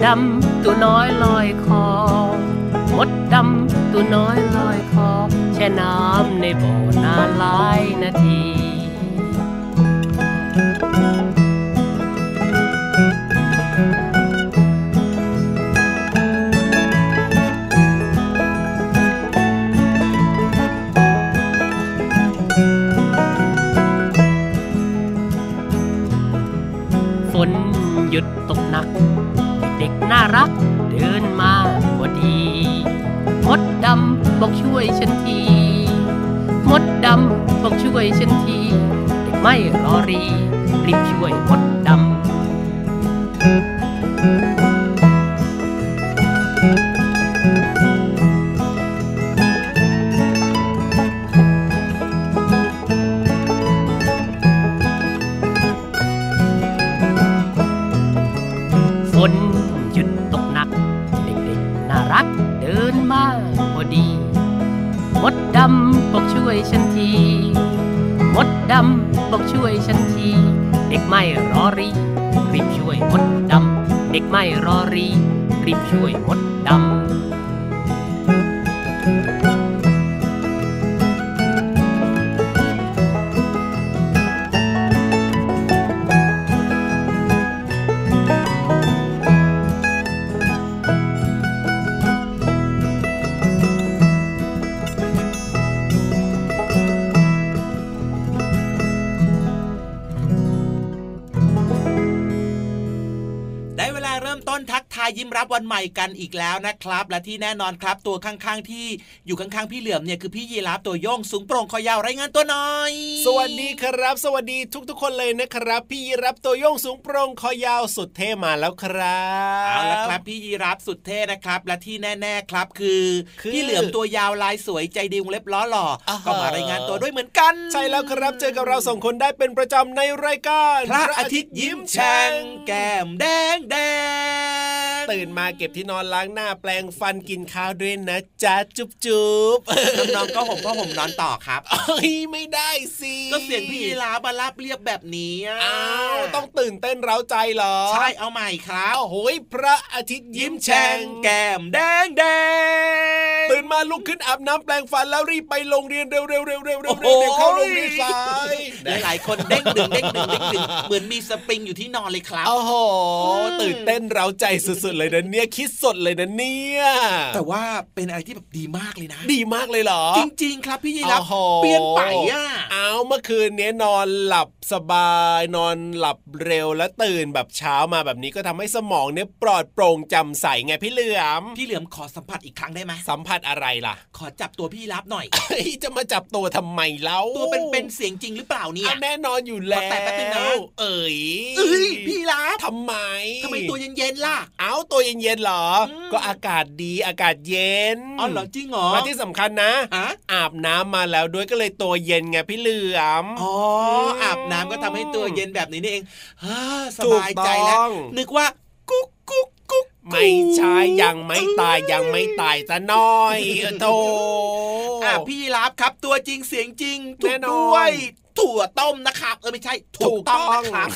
ดดำตัวน้อยลอยคอ มดดำตัวน้อยลอยคอ แช่น้ำในบ่อนานหลายนาที วยมดดำฝนหยุดตกหนัก เด็กๆน่ารักเดินมาพอดีมดดำบอกช่วยฉันทีมดดำบอกช่วยฉันที เด็กไม่รอรี รีบช่วยมดดำ เด็กไม่รอรี รีบช่วยมดดำ ใหม่กันอีกแล้วนะครับ และที่แน่นอนครับ ตัวข้างๆที่อยู่ข้างๆพี่เหลือมเนี่ยคือพี่ยีราฟตัวโยงสูงโปร่งคอยาวรายงานตัวหน่อย สวัสดีครับ สวัสดีทุกๆ คนเลยนะครับ พี่รับตัวโยงสูงโปร่งคอยาวสุดเท่มาแล้วครับเอาละครับพี่ยีราฟสุดเท่นะครับ และที่แน่ๆครับคือคือพี่เหลือมตัวยาวลายสวยใจดีวงเล็บล้อหล่ออาฮะก็มารายงานตัวด้วยเหมือนกัน ใช่แล้วครับเจอกับเราสองคนได้เป็นประจำในรายการ พระอาทิตย์ยิ้มแฉ่งแก้มแดงแดงตื่นมาเก็บที่นอนล้างหน้าแปลงฟันกินข้าวด้วยนะจ๊ะจุ๊บจุ๊บน้องๆก็ผมก็ผมนอนต่อครับเอ้ยไม่ได้สิก็เสียงพี่ยีราฟมาลาบเรียบแบบนี้ะอ้าวต้องตื่นเต้นเร้าใจเหรอ ใช่เอาใหม่ครับโอ้โหยพระอาทิตย์ยิ้ยิ้มมแฉ่แฉ่งงแก้มแดงแดงตื่นมาลุกขึ้นอาบน้ำแปลงฟันแล้วรีบไปโรงเรียนเร็วเร็วเร็วเร็วเร็วโอ้เร็วโหเดี๋ยวเข้าโรงเรียนสายหลายๆคนเด้งดึงเด้งดึงเด้งดึงเหมือนมีสปริงอยู่ที่นอนเลยครับโอ้โหอืมตื่นเต้นเร้าใจสุดๆเลยนะเนี่ยคิดสดเลยนะเนี่ย แต่ว่าเป็นอะไรที่แบบดีมากเลยนะ ดีมากเลยเหรอ จริง ๆ ครับพี่ยีรับโอ้โหเปลี่ยนไปอะเอาเมื่อคืนนี้นอนหลับสบายนอนหลับเร็วแล้วตื่นแบบเช้ามาแบบนี้ก็ทำให้สมองเนี่ยปลอดโปร่งจำใสไงพี่เหลือมพี่เหลือมขอสัมผัสอีกครั้งได้ไหมสัมผัสอะไรล่ะ ขอจับตัวพี่รับหน่อยเฮ้ยจะมาจับตัวทำไมเล่าตัวเป็นเป็นเสียงจริงหรือเปล่าเนี่ยอะแน่นอนอยู่แล้ขอแตะแป๊บนึงนะวเอ๋ยเอ้ยพี่รับทำไมทำไมตัวเย็นๆล่ะ เอ้าตัวเย็นๆเหรออืมก็อากาศดีอากาศเย็นอ๋อเหรอจริงเหรอและที่สำคัญนะฮะอาบน้ำมาแล้วด้วยก็เลยตัวเย็นไงพี่เหลือมอ๋อมอาบน้ำก็ทำให้ตัวเย็นแบบนี้นี่เองฮ่าสถูกบายใจแล้วต้องนึกว่ากุ๊กกุ๊กกุ๊กไม่ใช่ยังไม่ตายยังไม่ตายซะหน้อยโธ่อะพี่รับครับตัวจริงเสียงจริงถูแน่กนอนด้วย ถั่วต้มนะครับเออไม่ใช่ถูกต้องนะครับ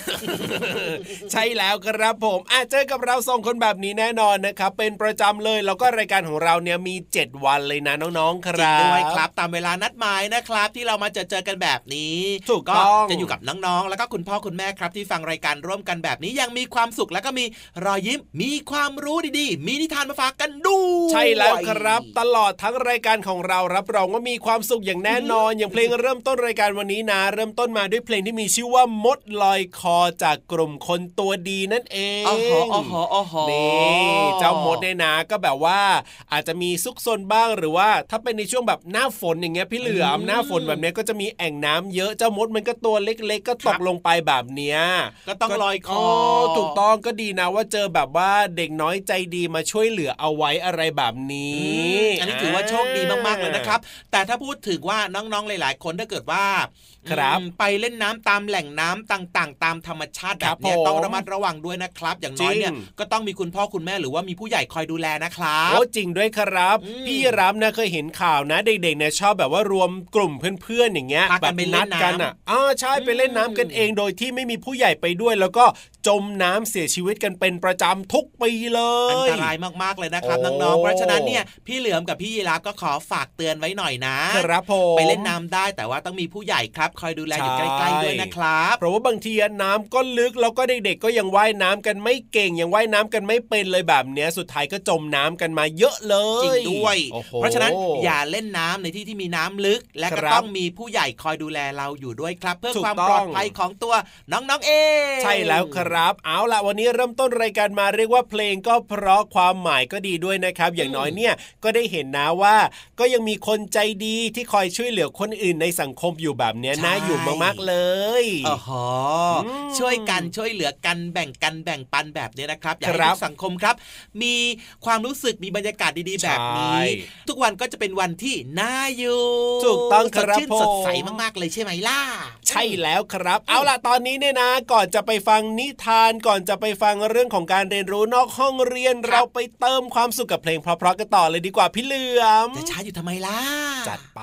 ใช่แล้วครับผมอาเจอกับเราสองคนแบบนี้แน่นอนนะครับ เป็นประจำเลยแล้วก็รายการของเราเนี่ยมี 7 วันเลยนะน้องๆคจริรังบด้วยครับ ตามเวลานัดหมายนะครับ ที่เรามาเจอเจอกันแบบนี้ถูกต้องจะอยู่กับน้องๆแล้วก็คุณพ่อคุณแม่ครับ ที่ฟังรายการร่วมกันแบบนี้ยังมีความสุขแล้วก็มีรอยยิ้มมีความรู้ดีๆ มีนิทานมาฝากกันด้วยใช่แล้วครับ ตลอดทั้งรายการของเรารับรองว่ามีความสุขอย่างแน่นอน อย่างเพลงเริ่มต้นรายการวันนี้นะเริ่มต้นมาด้วยเพลงที่มีชื่อว่ามดลอยคอจากกลุ่มคนตัวดีนั่นเองอ๋อหออ๋อหออ๋อหอนี่เจ้ามดเนี่ยนะก็แบบว่า อาจจะมีซุกซนบ้างหรือว่า ถ้าเป็นในช่วงแบบหน้าฝนอย่างเงี้ยพี่เหลือมหน้าฝนแบบเนี้ยก็จะมีแอ่งน้ำเยอะเจ้ามดมันก็ตัวเล็ก ๆ ก็ตกลงไปแบบเนี้ยก็ต้องลอยคอถูกต้องก็ดีนะว่าเจอแบบว่าเด็กน้อยใจดีมาช่วยเหลือเอาไว้อะไรแบบนี้อืมอันนี้ถือว่าโชคดีมากๆเลยนะครับ แต่ถ้าพูดถึงว่าน้องๆหลาย ๆ คนถ้าเกิดว่า ครับอืมไปเล่นน้ำตามแหล่งน้ำต่างๆ ตามธรรมชาติคแบรับบเนี้ยผมต้องระมัดระวังด้วยนะครับ อย่างน้อยเนี่ยจริงก็ต้องมีคุณพ่อคุณแม่หรือว่ามีผู้ใหญ่คอยดูแลนะครับโอ้จริงด้วยครับอืมพี่รับนะเคยเห็นข่าวนะ เด็กๆเนี่ยชอบแบบว่ารวมกลุ่มเพื่อนๆอย่างเงี้ยพากันแบบไปเล่นันดน้ำกันอะอ๋อใช่ไปเล่นน้ำกันเองโดยที่ไม่มีผู้ใหญ่ไปด้วย แล้วก็จมน้ำเสียชีวิตกันเป็นประจำทุกปีเลยอันตรายมากๆเลยนะครับโอ้น้องๆเพราะฉะนั้นเนี่ยพี่เหลือมกับพี่ยีราฟก็ขอฝากเตือนไว้หน่อยนะครับผมไปเล่นน้ำได้แต่ว่าต้องมีผู้ใหญ่ครับคอยดูแลอยู่ใช่ใกล้ๆด้วยนะครับเพราะว่าบางทีน้ำก็ลึกแล้วก็เด็กๆก็ยังว่ายน้ำกันไม่เก่งยังว่ายน้ำกันไม่เป็นเลยแบบเนี้ยสุดท้ายก็จมน้ำกันมาเยอะเลยจริงด้วยโอ้โหเพราะฉะนั้นอย่าเล่นน้ำในที่ที่มีน้ำลึก และก็ครับต้องมีผู้ใหญ่คอยดูแลเราอยู่ด้วยครับ เพื่อถูกความต้องปลอดภัยของตัวน้องๆเองใช่แล้วครับ เอาล่ะวันนี้เริ่มต้นรายการมาเรียกว่าเพลงก็เพราะความหมายก็ดีด้วยนะครับ อย่างน้อยเนี่ยก็ได้เห็นนะว่า ก็ยังมีคนใจดีที่คอยช่วยเหลือคนอื่นในสังคมอยู่แบบเนี้ยน่าอยู่มากๆเลยโอ้โหอืมช่วยกันช่วยเหลือกันแบ่งกันแบ่งปันแบบนี้นะครับ อยากให้ครับทุกสังคมครับ มีความรู้สึกมีบรรยากาศดีๆแบบนี้ใช่ทุกวันก็จะเป็นวันที่น่าอยู่ถูกต้องครับสดชื่นผมสดใสมากๆเลยใช่ไหมล่ะ ใช่แล้วครับ เอาล่ะตอนนี้เนี่ยนะ ก่อนจะไปฟังนิทานก่อนจะไปฟังเรื่องของการเรียนรู้นอกห้องเรียนครับเราไปเติมความสุขกับเพลงเพราะๆกันต่อเลยดีกว่าพี่เหลือมจะช้าอยู่ทำไมล่ะจัดไป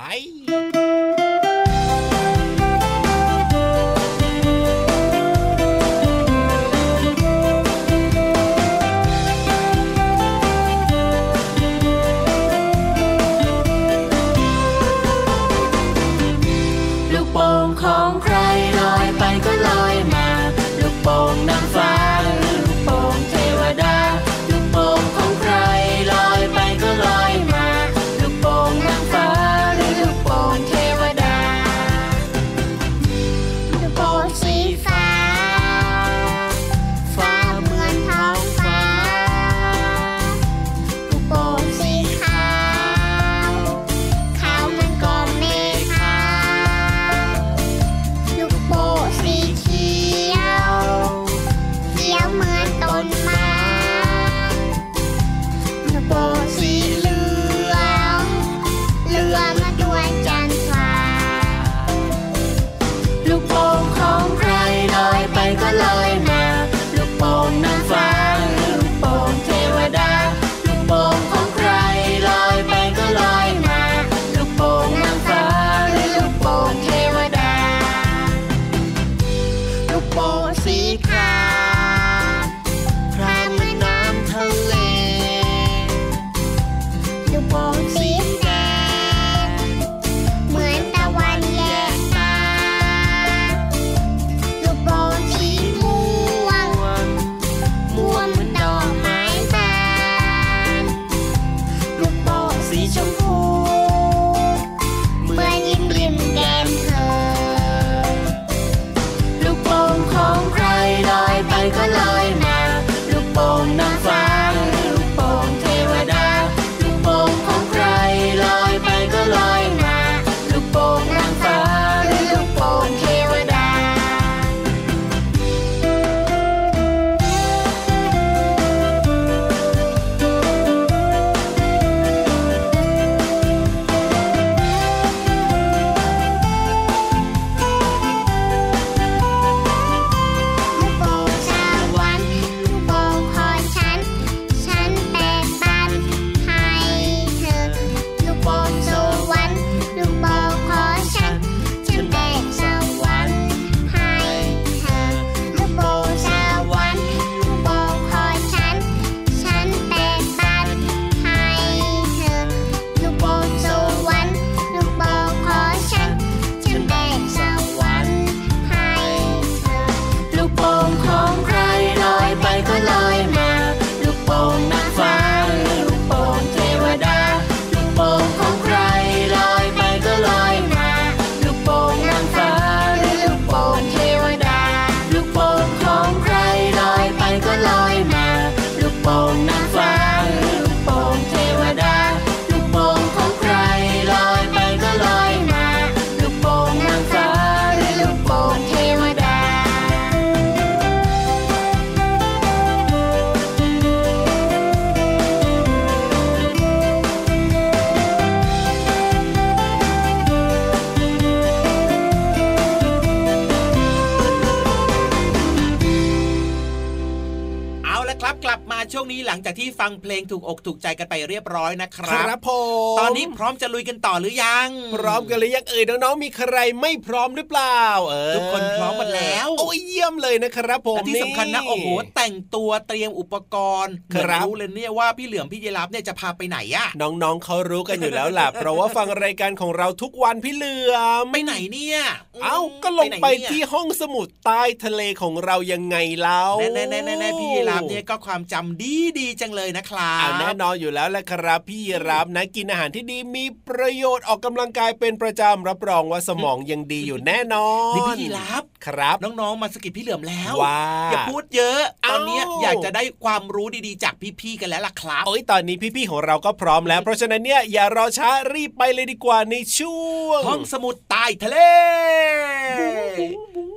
ที่ฟังเพลงถูกอกถูกใจกันไปเรียบร้อยนะคครัรับบผมตอนนี้พร้อมจะลุยกันต่อหรือยัง พร้อมกันเลยยังเอ่ยน้องๆมีใครไม่พร้อมหรือเปล่า เออทุกคนพร้อมหมดแล้ว โอ้ยเยี่ยมเลยนะครับผมและที่สำคัญนะโอ้โหแต่งตัวเตรียมอุปกรณ์เหมือนครับรู้เลยเนี่ยว่าพี่เหลือมพี่เยลับเนี่ยจะพาไปไหนอะน้องๆเขารู้กันอยู่แล้วล่ะเพราะว่าฟังรายการของเราทุกวันพี่เหลือมไปไหนเนี่ย เอ้าก็ลงไปหนเนี่ยที่ห้องสมุดใต้ทะเลของเรายังไงเล่าแน่แน่แน่แน่ๆๆๆพี่เยลับเนี่ยก็ความจำดีดีๆจังเลยนะครับอ่าแน่นอนอยู่แล้วแหละครับ พี่รับนะกินอาหารที่ดีมีประโยชน์ออกกำลังกายเป็นประจำรับรองว่าสมองยังดีอยู่แน่นอนนี่พี่ยีรับครับ น้องๆมาสกิดพี่เหลือมแล้วว่าอย่าพูดเยอะตเอ้าอนเนี้ยอยากจะได้ความรู้ดีๆจากพี่ๆกันแล้วล่ะครับโอ้ยตอนนี้พี่ๆของเราก็พร้อมแล้ว เพราะฉะนั้นเนี่ยอย่ารอช้ารีบไปเลยดีกว่าในช่วงห้องสมุดใต้ทะเล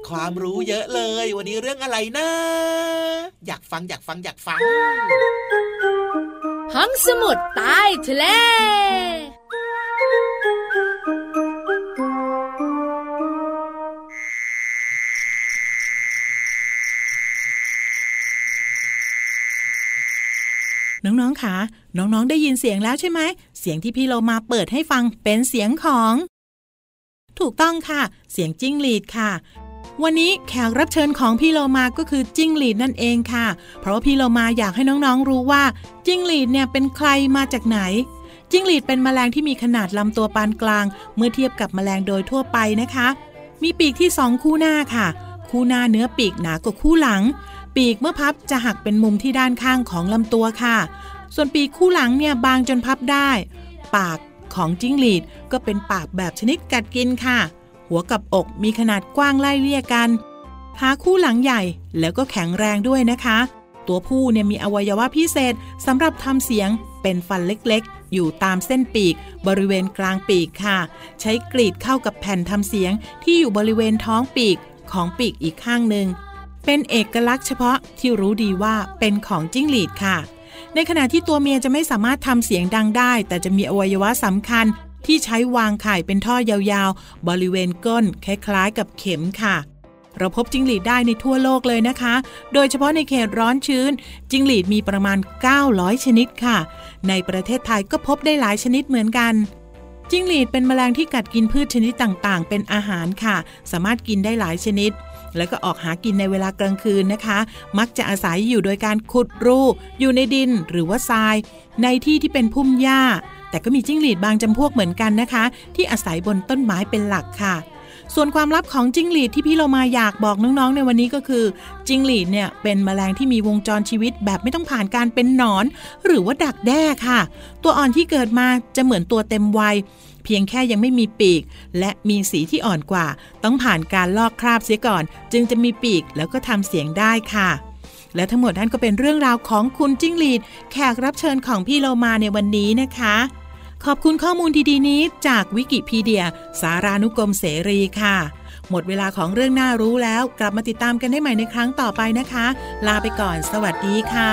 ความรู้เยอะเลย วันนี้เรื่องอะไรนะ อยากฟังอยากฟังอยากฟังห้องสมุดใต้ทะเลน้องๆ คะ น้องๆ ได้ยินเสียงแล้วใช่ไหม เสียงที่พี่เรามาเปิดให้ฟังเป็นเสียงของ ถูกต้องค่ะ เสียงจิ้งหรีดค่ะ วันนี้แขกรับเชิญของพี่โลมาก็คือจิ้งหรีดนั่นเองค่ะ เพราะว่าพี่โลมาอยากให้น้องๆรู้ว่า จิ้งหรีดเนี่ยเป็นใครมาจากไหน จิ้งหรีดเป็นแมลงที่มีขนาดลำตัวปานกลาง เมื่อเทียบกับแมลงโดยทั่วไปนะคะ มีปีกที่สองคู่หน้าค่ะ คู่หน้าเนื้อปีกหนากว่าคู่หลัง ปีกเมื่อพับจะหักเป็นมุมที่ด้านข้างของลำตัวค่ะ ส่วนปีกคู่หลังเนี่ยบางจนพับได้ ปากของจิ้งหรีดก็เป็นปากแบบชนิดกัดกินค่ะ หัวกับอกมีขนาดกว้างไล่เลี่ยกัน หาคู่หลังใหญ่แล้วก็แข็งแรงด้วยนะคะ ตัวผู้เนี่ยมีอวัยวะพิเศษสำหรับทำเสียงเป็นฟันเล็กๆ อยู่ตามเส้นปีก บริเวณกลางปีกค่ะ ใช้กรีดเข้ากับแผ่นทำเสียงที่อยู่บริเวณท้องปีกของปีกอีกข้างหนึ่งเป็นเอกลักษณ์เฉพาะที่รู้ดีว่าเป็นของจิ้งหรีดค่ะ ในขณะที่ตัวเมียจะไม่สามารถทำเสียงดังได้ แต่จะมีอวัยวะสำคัญ ที่ใช้วางไข่เป็นท่อยาวๆ บริเวณก้นคล้ายๆ กับเข็มค่ะ เราพบจิ้งหรีดได้ในทั่วโลกเลยนะคะ โดยเฉพาะในเขตร้อนชื้น จิ้งหรีดมีประมาณ 900 ชนิดค่ะ ในประเทศไทยก็พบได้หลายชนิดเหมือนกันจิ้งหรีดเป็นแมลงที่กัดกินพืชชนิดต่างๆ เป็นอาหารค่ะ สามารถกินได้หลายชนิด แล้วก็ออกหากินในเวลากลางคืนนะคะ มักจะอาศัยอยู่โดยการขุดรูอยู่ในดินหรือว่าทราย ในที่ที่เป็นพุ่มหญ้า แต่ก็มีจิ้งหรีดบางจำพวกเหมือนกันนะคะ ที่อาศัยบนต้นไม้เป็นหลักค่ะส่วนความลับของจิ้งหรีดที่พี่เรามาอยากบอกน้องๆ ในวันนี้ก็คือ จิ้งหรีดเนี่ยเป็นแมลงที่มีวงจรชีวิตแบบไม่ต้องผ่านการเป็นหนอน หรือว่าดักแด้ค่ะ ตัวอ่อนที่เกิดมาจะเหมือนตัวเต็มวัย เพียงแค่ยังไม่มีปีก และมีสีที่อ่อนกว่า ต้องผ่านการลอกคราบเสียก่อน จึงจะมีปีกแล้วก็ทำเสียงได้ค่ะ และทั้งหมดนั้นก็เป็นเรื่องราวของคุณจิ้งหรีด แขกรับเชิญของพี่โลมาในวันนี้นะคะ ขอบคุณข้อมูลดีๆนี้จากวิกิพีเดีย สารานุกรมเสรีค่ะ หมดเวลาของเรื่องน่ารู้แล้ว กลับมาติดตามกันได้ใหม่ในครั้งต่อไปนะคะ ลาไปก่อน สวัสดีค่ะ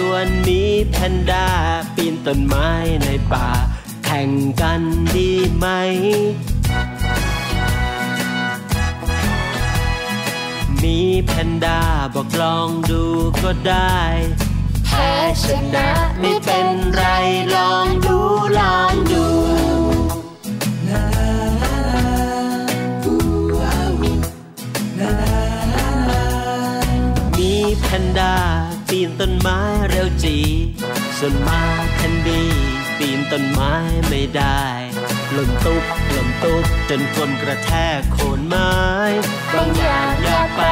ชวนมีแพนด้าปีนต้นไม้ในป่า แข่งกันดีไหม มีแพนด้าบอกลองดูก็ได้แพ้ชนะไม่เป็นไรลองดูลอง นต้นไม้ไม่ได้หล่นตุ๊บหล่นตุ๊บจนคนกระแทกโคนไม้ บางอย่างอย่าไป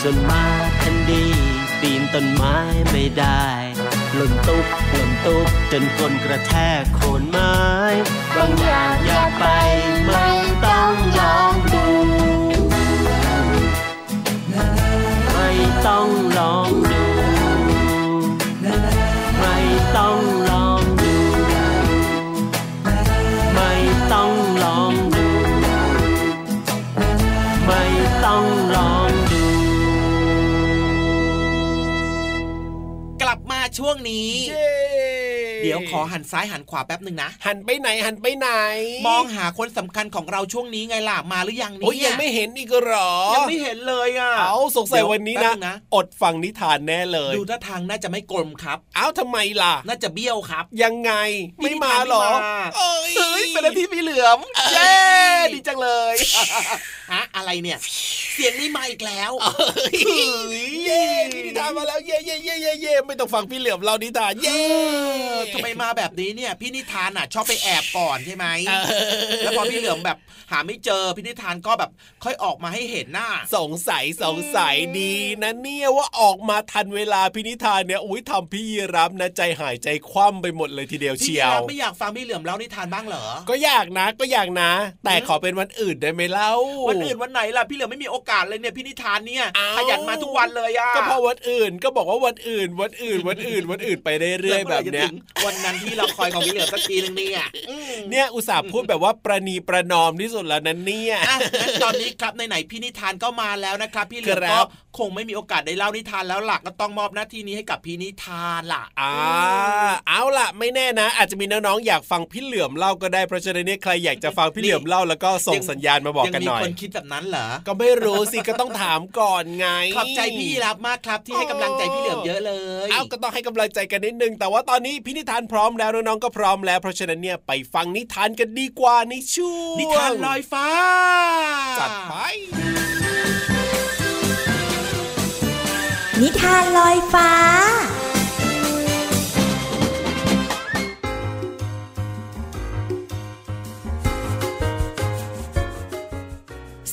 ส่วนมาแคนดีปีนต้นไม้ไม่ได้หล่นตุ๊บหล่นตุ๊บจนก้นกระแทกโคนไม้บางอย่างอย่าไปไม่ต้องลองดู ไม่ต้องลองดู ไม่ต้อง ช่วงนี้เย้เดี๋ยวขอหันซ้ายหันขวาแป๊บหนึ่งนะ หันไปไหนหันไปไหน มองหาคนสำคัญของเราช่วงนี้ไงล่ะมาหรือยังโอ้ยเนี่ยยังไม่เห็นอีกเหรอ ยังไม่เห็นเลยอะ เอาสงสัยวันนี้เดี๋นะยวแป๊บนึงนะ อดฟังนิทานแน่เลย ดูท่าทางน่าจะไม่กลมครับ เอ้าทำไมล่ะ น่าจะเบี้ยวครับ ยังไงพี่ไม่มาเหรอนิทานไม่มาเอ้ยเฮ้ยเป็นอาทิตย์พี่เหลือมเย้ดีจังเลยฮะอะไรเนี่ย เสียงนี่มาอีกแล้วเอ้ยเย้นิทานมาแล้วเย้เย้เย้เย้เย้ไม่ต้องฟังพี่เหลือมเรานิทานเย้เออทำไมมาแบบนี้เนี่ยพี่นิทานอะ ชอบไปแอบก่อนใช่ไหมเออแล้วพอพี่เหลือมแบบหาไม่เจอพี่นิทานก็แบบค่อยออกมาให้เห็นหน้า สงสัยสงสัยดีนะเนี่ยว่าออกมาทันเวลาพินิธานเนี่ยอุ้ยทำพี่ยีรับนะใจหายใจคว่ำไปหมดเลยทีเดียวพี่เชียยีวรับไม่อยากฟังพี่เหลือมเล่านิทานบ้างเหรอ ก็อยากนะก็อยากนะ แต่ขอเป็นวันอื่นได้ไหมเล่าวันอื่นวันไหนล่ะพี่เหลือมไม่มีโอกาสเลยเนี่ยพี่นิทานเนี่ยอ้าวขยันมาทุกวันเลยอะก็เพราะวันอื่นก็บอกว่าวันอื่นวันอื่นวันอื่นวันอื่นไปเรื่อยๆแบบเนี้ยมื่อไหร่จะถึงวันนั้นที่เราคอยของพี่เหลือมสักทีนึงเนี่ยอืมเนี่ยอุตส่าห์พูดแบบว่าประนีประนอมที่สุดแล้วนั้นเนี่ยอะงั้นตอนนี้ครับไหนๆพี่นิทานก็มาแล้วนะครับ พี่เหลือมครัก็บคงไม่มีโอกาสได้เล่านิทานแล้วหลักก็ต้องมอบหน้าที่นี้ให้กับพี่นิทานล่ะอ่าเอาล่ะ ไม่แน่นะ อาจจะมีน้องๆอยากฟังพี่เหลือมเล่าก็ได้เพราะฉะนั้นเนี่ยใครอยากจะฟังพี่เหลือมเล่าแล้วก็ส่งสัญญาณมาบอกกันหน่อยยังมีคนคิดแบบนั้นเหรอก็ไม่รู้สิก็ต้องถามก่อนไงขอบใจพี่รับมากครับ ที่ให้กำลังใจพี่เหลือมเยอะเลยเอาก็ต้องให้กำลังใจกันนิดนึงแต่ว่าตอนนี้พี่นิทานพร้อมแล้วน้องๆก็พร้อมแล้วเพราะฉะนั้นเนี่ยไปฟังนิทานกันดีกว่าในช่วงนิทานลอยฟ้าจัดไป นิทานลอยฟ้า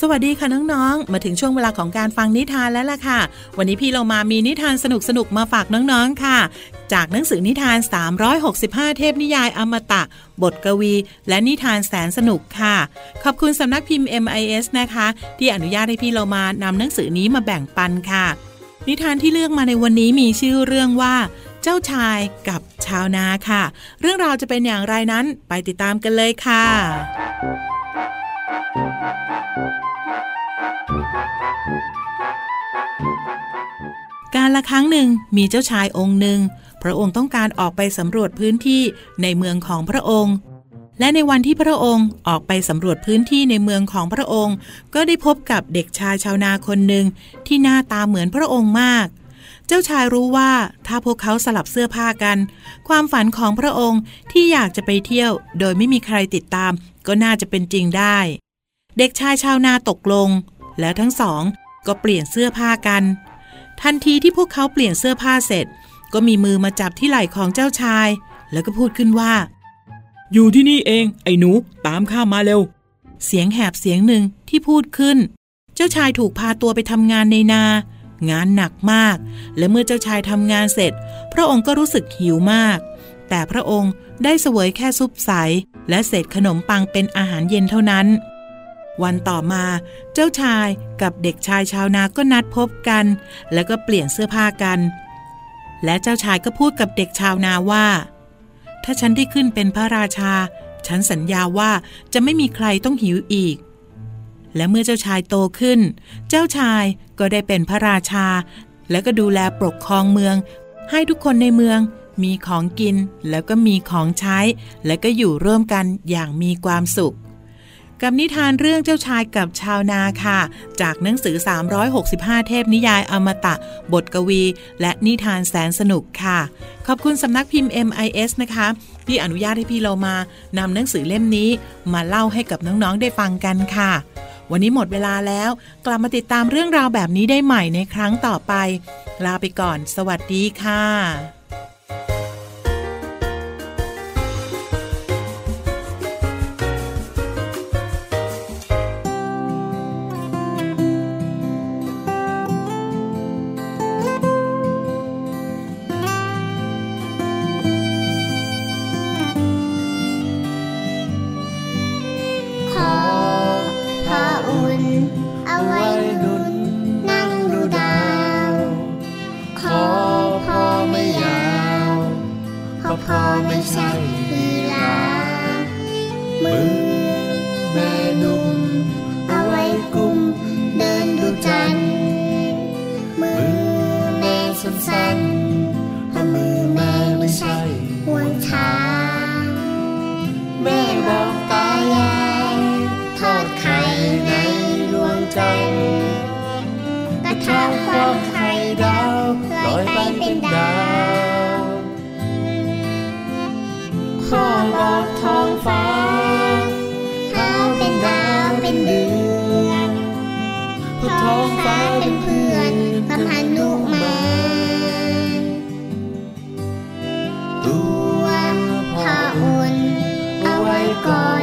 สวัสดีค่ะน้องๆ มาถึงช่วงเวลาของการฟังนิทานแล้วล่ะค่ะ วันนี้พี่เรามามีนิทานสนุกๆ มาฝากน้องๆ ค่ะ จากหนังสือนิทาน 365 เทพนิยายอมตะ บทกวี และนิทานแสนสนุกค่ะ ขอบคุณสำนักพิมพ์ MIS นะคะ ที่อนุญาตให้พี่เรามานำหนังสือนี้มาแบ่งปันค่ะ นิทานที่เลือกมาในวันนี้มีชื่อเรื่องว่า เจ้าชายกับชาวนาค่ะ เรื่องราวจะเป็นอย่างไรนั้นไปติดตามกันเลยค่ะ การละครั้งหนึ่งมีเจ้าชายองค์หนึ่ง พระองค์ต้องการออกไปสำรวจพื้นที่ในเมืองของพระองค์ และในวันที่พระองค์ออกไปสำรวจพื้นที่ในเมืองของพระองค์ ก็ได้พบกับเด็กชายชาวนาคนหนึ่งที่หน้าตาเหมือนพระองค์มาก เจ้าชายรู้ว่าถ้าพวกเขาสลับเสื้อผ้ากัน ความฝันของพระองค์ที่อยากจะไปเที่ยว โดยไม่มีใครติดตาม ก็น่าจะเป็นจริงได้ เด็กชายชาวนาตกลง แล้วทั้งสองก็เปลี่ยนเสื้อผ้ากัน ทันทีที่พวกเขาเปลี่ยนเสื้อผ้าเสร็จ ก็มีมือมาจับที่ไหล่ของเจ้าชาย แล้วก็พูดขึ้นว่า อยู่ที่นี่เองไอ้หนูตามข้ามาเร็ว เสียงแหบเสียงหนึ่งที่พูดขึ้น เจ้าชายถูกพาตัวไปทำงานในนา งานหนักมาก และเมื่อเจ้าชายทำงานเสร็จ พระองค์ก็รู้สึกหิวมาก แต่พระองค์ได้เสวยแค่ซุปใส และเศษขนมปังเป็นอาหารเย็นเท่านั้น วันต่อมาเจ้าชายกับเด็กชายชาวนาก็นัดพบกัน แล้วก็เปลี่ยนเสื้อผ้ากัน และเจ้าชายก็พูดกับเด็กชาวนาว่า ถ้าฉันได้ขึ้นเป็นพระราชา ฉันสัญญาว่าจะไม่มีใครต้องหิวอีก และเมื่อเจ้าชายโตขึ้น เจ้าชายก็ได้เป็นพระราชา และก็ดูแลปกครองเมือง ให้ทุกคนในเมืองมีของกินแล้วก็มีของใช้ และก็อยู่ร่วมกันอย่างมีความสุข กับนิทานเรื่องเจ้าชายกับชาวนาค่ะ จากหนังสือ 365 เทพนิยายอมตะ บทกวี และนิทานแสนสนุกค่ะ ขอบคุณสำนักพิมพ์ MIS นะคะ ที่อนุญาตให้พี่เรามานำหนังสือเล่มนี้มาเล่าให้กับน้องๆได้ฟังกันค่ะ วันนี้หมดเวลาแล้ว กลับมาติดตามเรื่องราวแบบนี้ได้ใหม่ในครั้งต่อไป ลาไปก่อน สวัสดีค่ะ Hanuman Tuam Haun Away Koi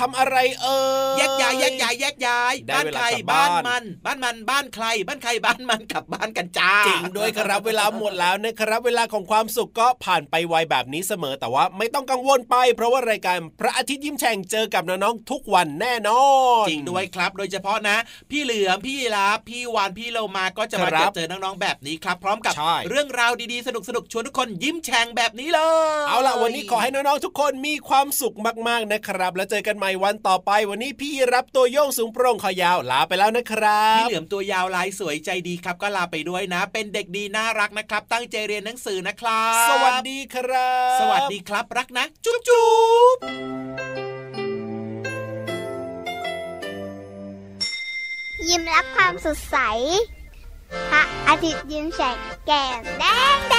ทำอะไรเอ่ กลับบ้าบ้านนมัน บ้านมันบ้านใคร บ้านใครบ้านมันกลับบ้านกันจ้าจริงด้วยครับเวลาหมดแล้วนะครับเวลาของความสุขก็ผ่านไปไวแบบนี้เสมอแต่ว่าไม่ต้องกังวลไป เพราะว่ารายการพระอาทิตย์ยิ้มแฉ่งเจอกับน้องๆทุกวันแน่นอนจริงด้วยครับโดยเฉพาะนะ พี่เหลือมพี่ยีราฟพี่วานพี่โลมาก็จะมาครัเจบอเจอน้องๆแบบนี้ครับ พร้อมกับใช่เรื่องราวดีๆสนุกๆชวนทุกคนยิ้มแฉ่งแบบนี้เลย เอาล่ะวันนี้ขอให้น้องๆทุกคนมีความสุขมากๆนะครับ แล้วเจอกันใหม่วันต่อไปวันนี้พี่รับตัวโยงสูงโปร่งคอยาวลาไปแล้วนะครัพี่บเหลือมตัวยาวลายสวยใจดีครับ ก็ลาไปด้วยนะ เป็นเด็กดีน่ารักนะครับ ตั้งใจเรียนหนังสือนะครับ สวัสดีครับ สวัสดีครับรักนะ จุ๊บจุ๊บยิ้มรับความสดใสพระอาทิตย์ยิ้มแฉกแก้มแดงแด